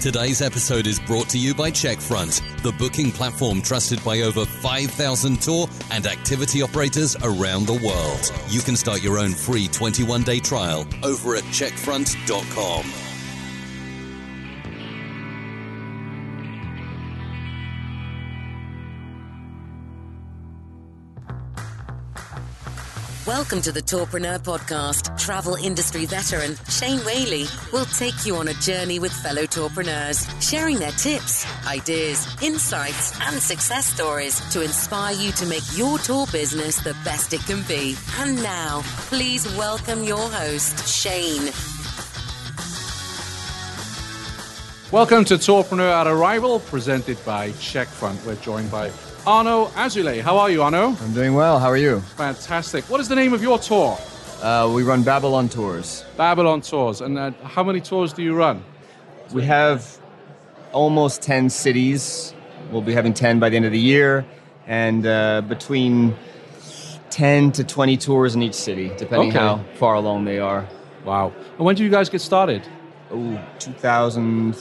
Today's episode is brought to you by Checkfront, the booking platform trusted by over 5,000 tour and activity operators around the world. You can start your own free 21 day trial over at checkfront.com. Welcome to the Tourpreneur Podcast. Travel industry veteran Shane Whaley will take you on a journey with fellow tourpreneurs, sharing their tips, ideas, insights, and success stories to inspire you to make your tour business the best it can be. And now, please welcome your host, Shane. Welcome to Tourpreneur at Arival, presented by Checkfront. We're joined by Arnaud Azoulay. How are you, Arnaud? I'm doing well. How are you? Fantastic. What is the name of your tour? Uh, we run Babylon tours. Babylon Tours. And uh, how many tours do you run? We have almost 10 cities. We'll be having 10 by the end of the year, and uh, between 10 to 20 tours in each city, depending Okay. how far along they are. Wow. And when did you guys get started? Oh, 2000.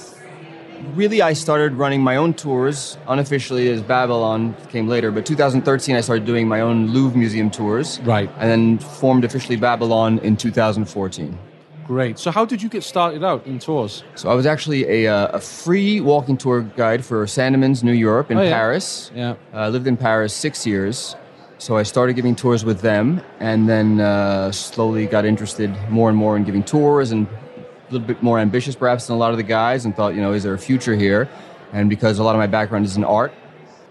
Really, I started running my own tours unofficially as Babylon came later, but 2013 I started doing my own Louvre Museum tours. Right. And then formed officially Babylon in 2014. Great. So how did you get started out in tours? So I was actually a, uh, a free walking tour guide for Sandemans New Europe in Oh, yeah. Paris. Yeah. Uh, I lived in Paris six years. So I started giving tours with them and then uh, slowly got interested more and more in giving tours and little bit more ambitious perhaps than a lot of the guys and thought, you know, is there a future here? And because a lot of my background is in art,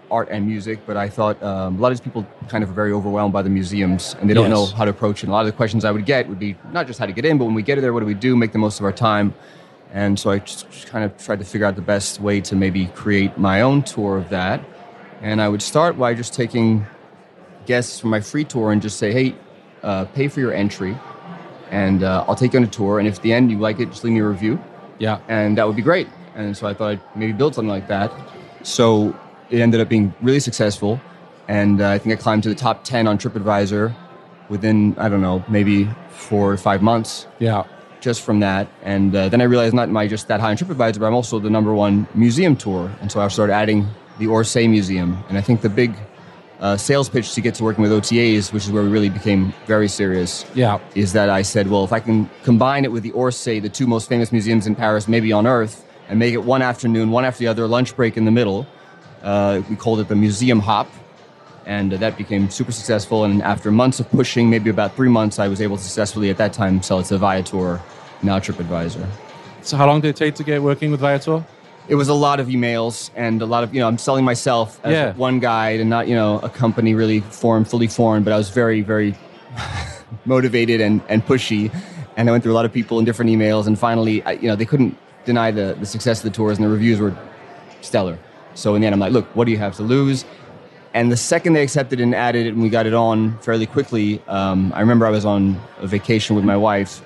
art and music, but I thought um, a lot of these people kind of are very overwhelmed by the museums and they don't Yes. know how to approach it. And a lot of the questions I would get would be not just how to get in, but when we get there, what do we do? Make the most of our time. And so I just kind of tried to figure out the best way to maybe create my own tour of that. And I would start by just taking guests from my free tour and just say, hey, uh, pay for your entry and uh, I'll take you on a tour. And if at the end you like it, just leave me a review Yeah. and that would be great. And so I thought I'd maybe build something like that. So it ended up being really successful, and uh, I think I climbed to the top ten on TripAdvisor within I don't know maybe four or five months Yeah. just from that. And uh, then I realized not am I just that high on TripAdvisor, but I'm also the number one museum tour. And so I started adding the Orsay Museum. And I think the big uh, sales pitch to get to working with OTAs, which is where we really became very serious, Yeah. is that I said, well, if I can combine it with the Orsay, the two most famous museums in Paris, maybe on earth, and make it one afternoon, one after the other, lunch break in the middle, uh, we called it the Museum Hop. And uh, that became super successful. And after months of pushing, maybe about three months, I was able to successfully at that time sell it to Viator, now TripAdvisor. So how long did it take to get working with Viator? It was a lot of emails and a lot of, you know, I'm selling myself as Yeah. one guide and not, you know, a company really formed, fully formed, but I was very, very motivated and, and pushy. And I went through a lot of people in different emails. And finally, I, you know, they couldn't deny the, the success of the tours and the reviews were stellar. So in the end, I'm like, look, what do you have to lose? And the second they accepted and added it and we got it on fairly quickly, um, I remember I was on a vacation with my wife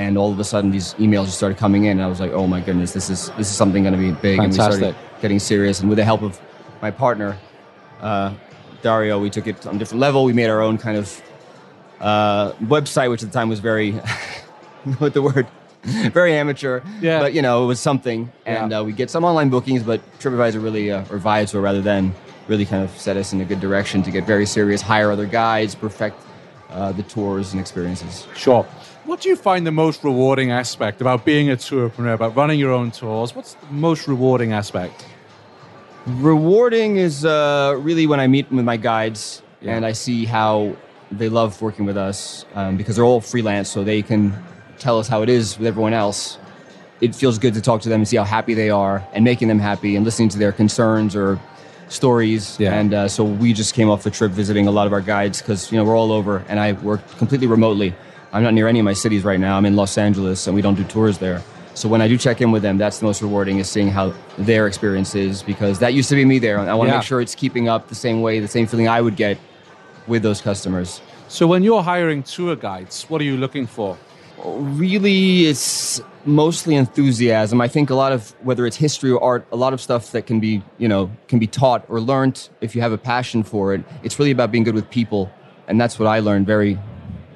and all of a sudden these emails just started coming in and I was like, oh my goodness, this is, this is something going to be big. And we Fantastic. started getting serious. And with the help of my partner, uh, Dario, we took it on a different level. We made our own kind of uh, website, which at the time was very, what the word, very amateur. Yeah. But you know, it was something, and Yeah. uh, we get some online bookings. But TripAdvisor really, uh, or Viator rather than, really kind of set us in a good direction to get very serious, hire other guides, perfect uh, the tours and experiences. Sure. What do you find the most rewarding aspect about being a tourpreneur, about running your own tours? What's the most rewarding aspect? Rewarding is uh, really when I meet with my guides Yeah. and I see how they love working with us um, because they're all freelance, so they can tell us how it is with everyone else, it feels good to talk to them and see how happy they are and making them happy and listening to their concerns or stories. Yeah. And uh, so we just came off a trip visiting a lot of our guides because you know we're all over, and I work completely remotely. I'm not near any of my cities right now. I'm in Los Angeles, and we don't do tours there. So when I do check in with them, that's the most rewarding is seeing how their experience is because that used to be me there. I want to Yeah. make sure it's keeping up the same way, the same feeling I would get with those customers. So when you're hiring tour guides, what are you looking for? Really, it's mostly enthusiasm. I think a lot of whether it's history or art, a lot of stuff that can be you know can be taught or learned if you have a passion for it. It's really about being good with people, and that's what I learned very,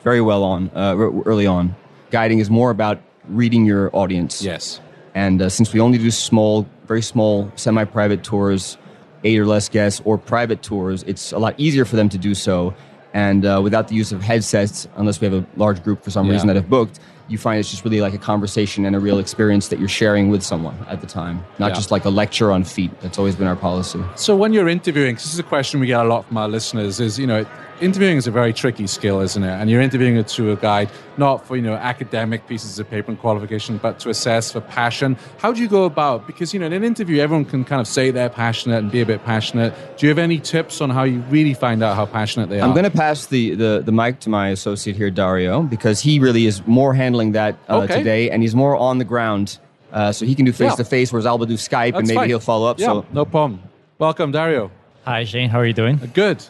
very well on uh, early on. Guiding is more about reading your audience. Yes. And uh, since we only do small, very small, semi private tours, eight or less guests, or private tours, it's a lot easier for them to do so. And uh, without the use of headsets, unless we have a large group for some Yeah. reason that have booked, you find it's just really like a conversation and a real experience that you're sharing with someone at the time, not Yeah. just like a lecture on feet. That's always been our policy. So when you're interviewing, 'cause this is a question we get a lot from our listeners, is you know, interviewing is a very tricky skill, isn't it? And you're interviewing it to a tour guide not for you know academic pieces of paper and qualification, but to assess for passion. How do you go about? Because you know, in an interview, everyone can kind of say they're passionate and be a bit passionate. Do you have any tips on how you really find out how passionate they are? I'm going to pass the, the, the mic to my associate here, Dario, because he really is more handling that uh, Okay. today, and he's more on the ground, uh, so he can do face to face, whereas I'll do Skype, and maybe fine. he'll follow up. Yeah, So no problem. Welcome, Dario. Hi, Shane. How are you doing? Good.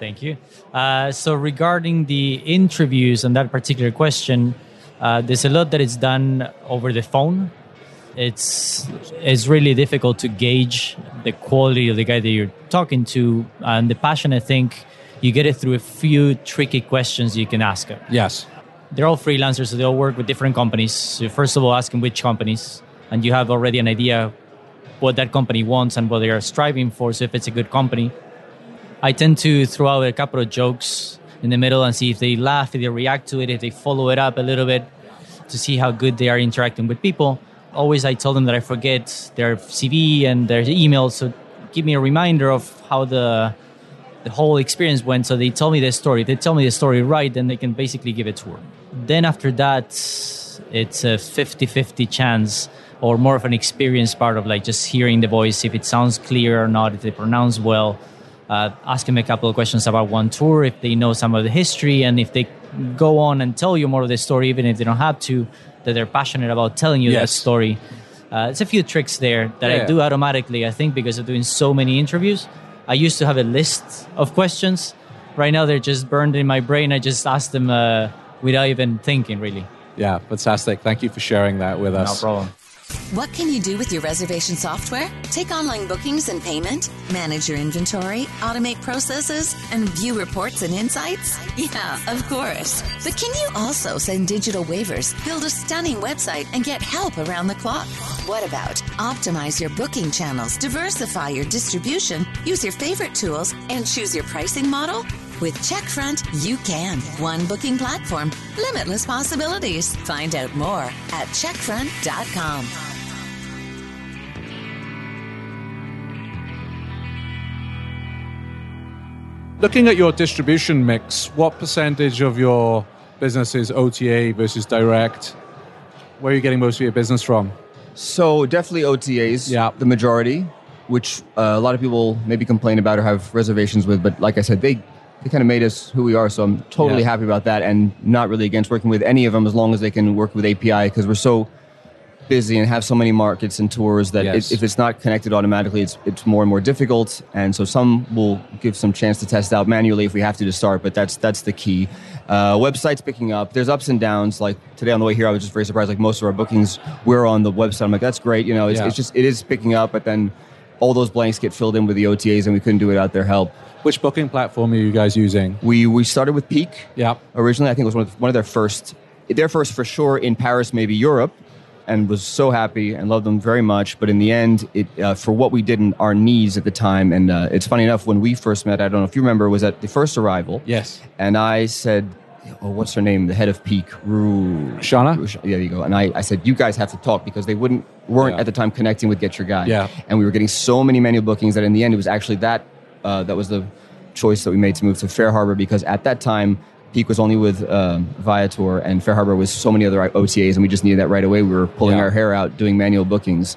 Thank you. Uh, so, regarding the interviews and that particular question, uh, there's a lot that is done over the phone. It's it's really difficult to gauge the quality of the guy that you're talking to and the passion. I think you get it through a few tricky questions you can ask him. Yes. They're all freelancers, so they all work with different companies. So first of all, ask them which companies, and you have already an idea what that company wants and what they are striving for. So if it's a good company, I tend to throw out a couple of jokes in the middle and see if they laugh, if they react to it, if they follow it up a little bit to see how good they are interacting with people. Always, I tell them that I forget their CV and their email, so give me a reminder of how the the whole experience went. So they tell me the story. If they tell me the story right, then they can basically give a tour. Then after that, it's a 50-50 chance or more of an experience part of like just hearing the voice, if it sounds clear or not, if they pronounce well. Uh, ask them a couple of questions about one tour, if they know some of the history, and if they go on and tell you more of the story, even if they don't have to, that they're passionate about telling you that story. Uh, it's a few tricks there that Yeah. I do automatically, I think, because of doing so many interviews. I used to have a list of questions. Right now, they're just burned in my brain. I just ask them uh, without even thinking, really. Yeah, fantastic. Thank you for sharing that with us. No problem. What can you do with your reservation software? Take online bookings and payment, manage your inventory, automate processes, and view reports and insights? Yeah, of course. But can you also send digital waivers, build a stunning website, and get help around the clock? What about optimize your booking channels, diversify your distribution, use your favorite tools, and choose your pricing model? With Checkfront, you can. One booking platform, limitless possibilities. Find out more at checkfront.com. Looking at your distribution mix, what percentage of your business is OTA versus direct? Where are you getting most of your business from? So definitely OTAs, Yeah. the majority, which uh, a lot of people maybe complain about or have reservations with. But like I said, they they kind of made us who we are. So I'm totally Yeah. happy about that, and not really against working with any of them as long as they can work with API because we're so busy and have so many markets and tours that Yes. it, if it's not connected automatically, it's it's more and more difficult. And so some will give some chance to test out manually if we have to to start, but that's that's the key. Uh, websites picking up. There's ups and downs. Like today on the way here, I was just very surprised. Like most of our bookings, we're on the website. I'm like, that's great. You know, it's, Yeah. it's just it is picking up, but then all those blanks get filled in with the OTAs, and we couldn't do it without their help. Which booking platform are you guys using? We we started with Peek. Yeah. Originally, I think it was one of, one of their first, their first for sure in Paris, maybe Europe, and was so happy and loved them very much. But in the end, it uh, for what we did and our needs at the time, and uh, it's funny enough when we first met. I don't know if you remember, was at the first Arival. Yes. And I said, "Oh, what's her name? The head of Peek, Ru. Shauna? Ru- Yeah, there you go. And I, I said, you guys have to talk because they wouldn't weren't Yeah. at the time connecting with GetYourGuide. Yeah. And we were getting so many manual bookings that in the end, it was actually that uh, that was the choice that we made to move to FareHarbor because at that time Peek was only with um, Viator, and FareHarbor was so many other OTAs, and we just needed that right away. We were pulling Yeah. our hair out doing manual bookings.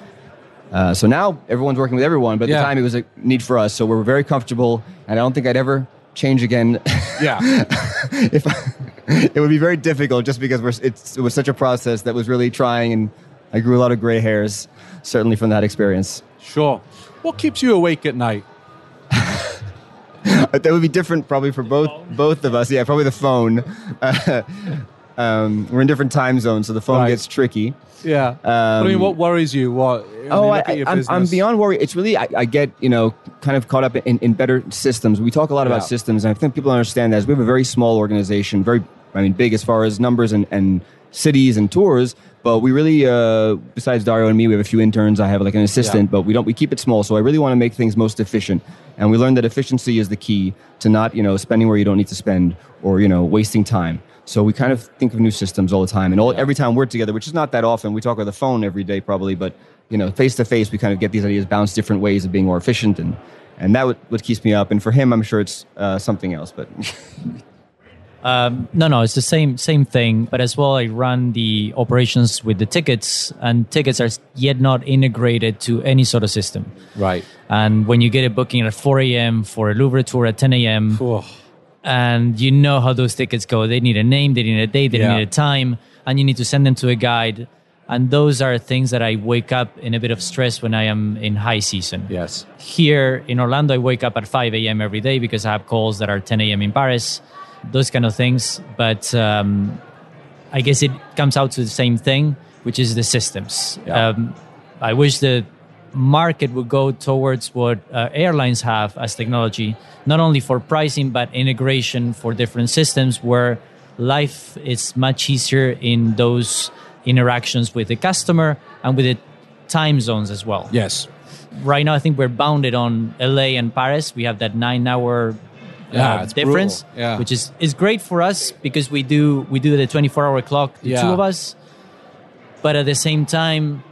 Uh, so now everyone's working with everyone, but at Yeah. the time it was a need for us. So we're very comfortable, and I don't think I'd ever change again. Yeah. if it would be very difficult, just because we're, it's, it was such a process that was really trying, and I grew a lot of gray hairs, certainly from that experience. sure. What keeps you awake at night? that would be different probably for both both of us. Yeah, probably the phone. Uh, um, we're in different time zones, so the phone Right. gets tricky. Yeah. But I mean, Um, what worries you? What? Oh, I, look at your I, I'm, I'm beyond worry. It's really I, I get you know kind of caught up in, in better systems. We talk a lot about systems, and I think people understand that. As we have a very small organization, very I mean big as far as numbers and, and cities and tours, but we really uh, besides Dario and me, we have a few interns. I have like an assistant, Yeah. but we don't. We keep it small, so I really want to make things most efficient. And we learned that efficiency is the key to not you know spending where you don't need to spend or you know wasting time. So we kind of think of new systems all the time, and all, every time we're together, which is not that often. We talk on the phone every day, probably, but you know, face to face, we kind of get these ideas bounce different ways of being more efficient, and and that would what keeps me up. And for him, I'm sure it's uh, something else, but Um, no, no, it's the same same thing. But as well, I run the operations with the tickets, and tickets are yet not integrated to any sort of system. Right. And when you get a booking at 4 a.m. for a Louvre tour at 10 a.m., Oh, and you know how those tickets go. They need a name, they need a date, they Yeah. need a time, and you need to send them to a guide. And those are things that I wake up in a bit of stress when I am in high season. yes. Here in Orlando, I wake up at 5 a.m. every day because I have calls that are 10 a.m. in Paris, those kind of things. But um, I guess it comes out to the same thing, which is the systems. Yeah. Um, I wish the market would go towards what uh, airlines have as technology, not only for pricing, but integration for different systems where life is much easier in those interactions with the customer and with the time zones as well Yes. right now I think we're bounded on LA and Paris. We have that nine hour Yeah, uh, it's difference, brutal. Yeah. which is is great for us because we do we do the 24 hour clock, the Yeah. two of us. But at the same time,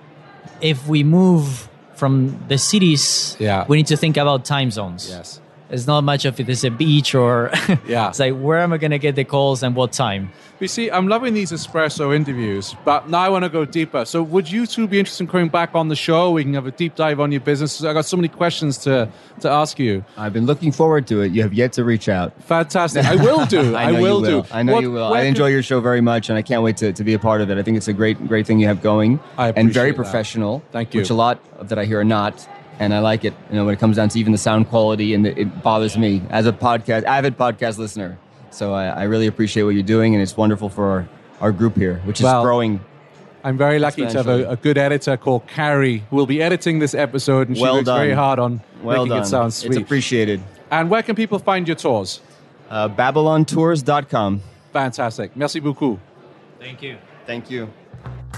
if we move from the cities, Yeah. we need to think about time zones. Yes. It's not much of it is a beach or Yeah. it's like where am I gonna get the calls and what time? You see, I'm loving these espresso interviews, but now I want to go deeper. So, would you two be interested in coming back on the show? We can have a deep dive on your business. I got so many questions to to ask you. I've been looking forward to it. You have yet to reach out. Fantastic. I will do. I I, will, you will. do. I know What- you will. where I can- enjoy your show very much, and I can't wait to, to be a part of it. I think it's a great great thing you have going, I and very appreciate that. professional. Thank you. Which a lot of that I hear are not, and I like it. You know, when it comes down to even the sound quality, and it, it bothers me as a podcast avid podcast listener. So I, I really appreciate what you're doing, and it's wonderful for our, our group here, which is Well, growing. I'm very lucky to have a, a good editor called Carrie who will be editing this episode, and she Well works very hard on Well making done. it sound sweet. It's appreciated. and where can people find your tours? Uh, BabylonTours.com. Fantastic. Merci beaucoup. Thank you. Thank you.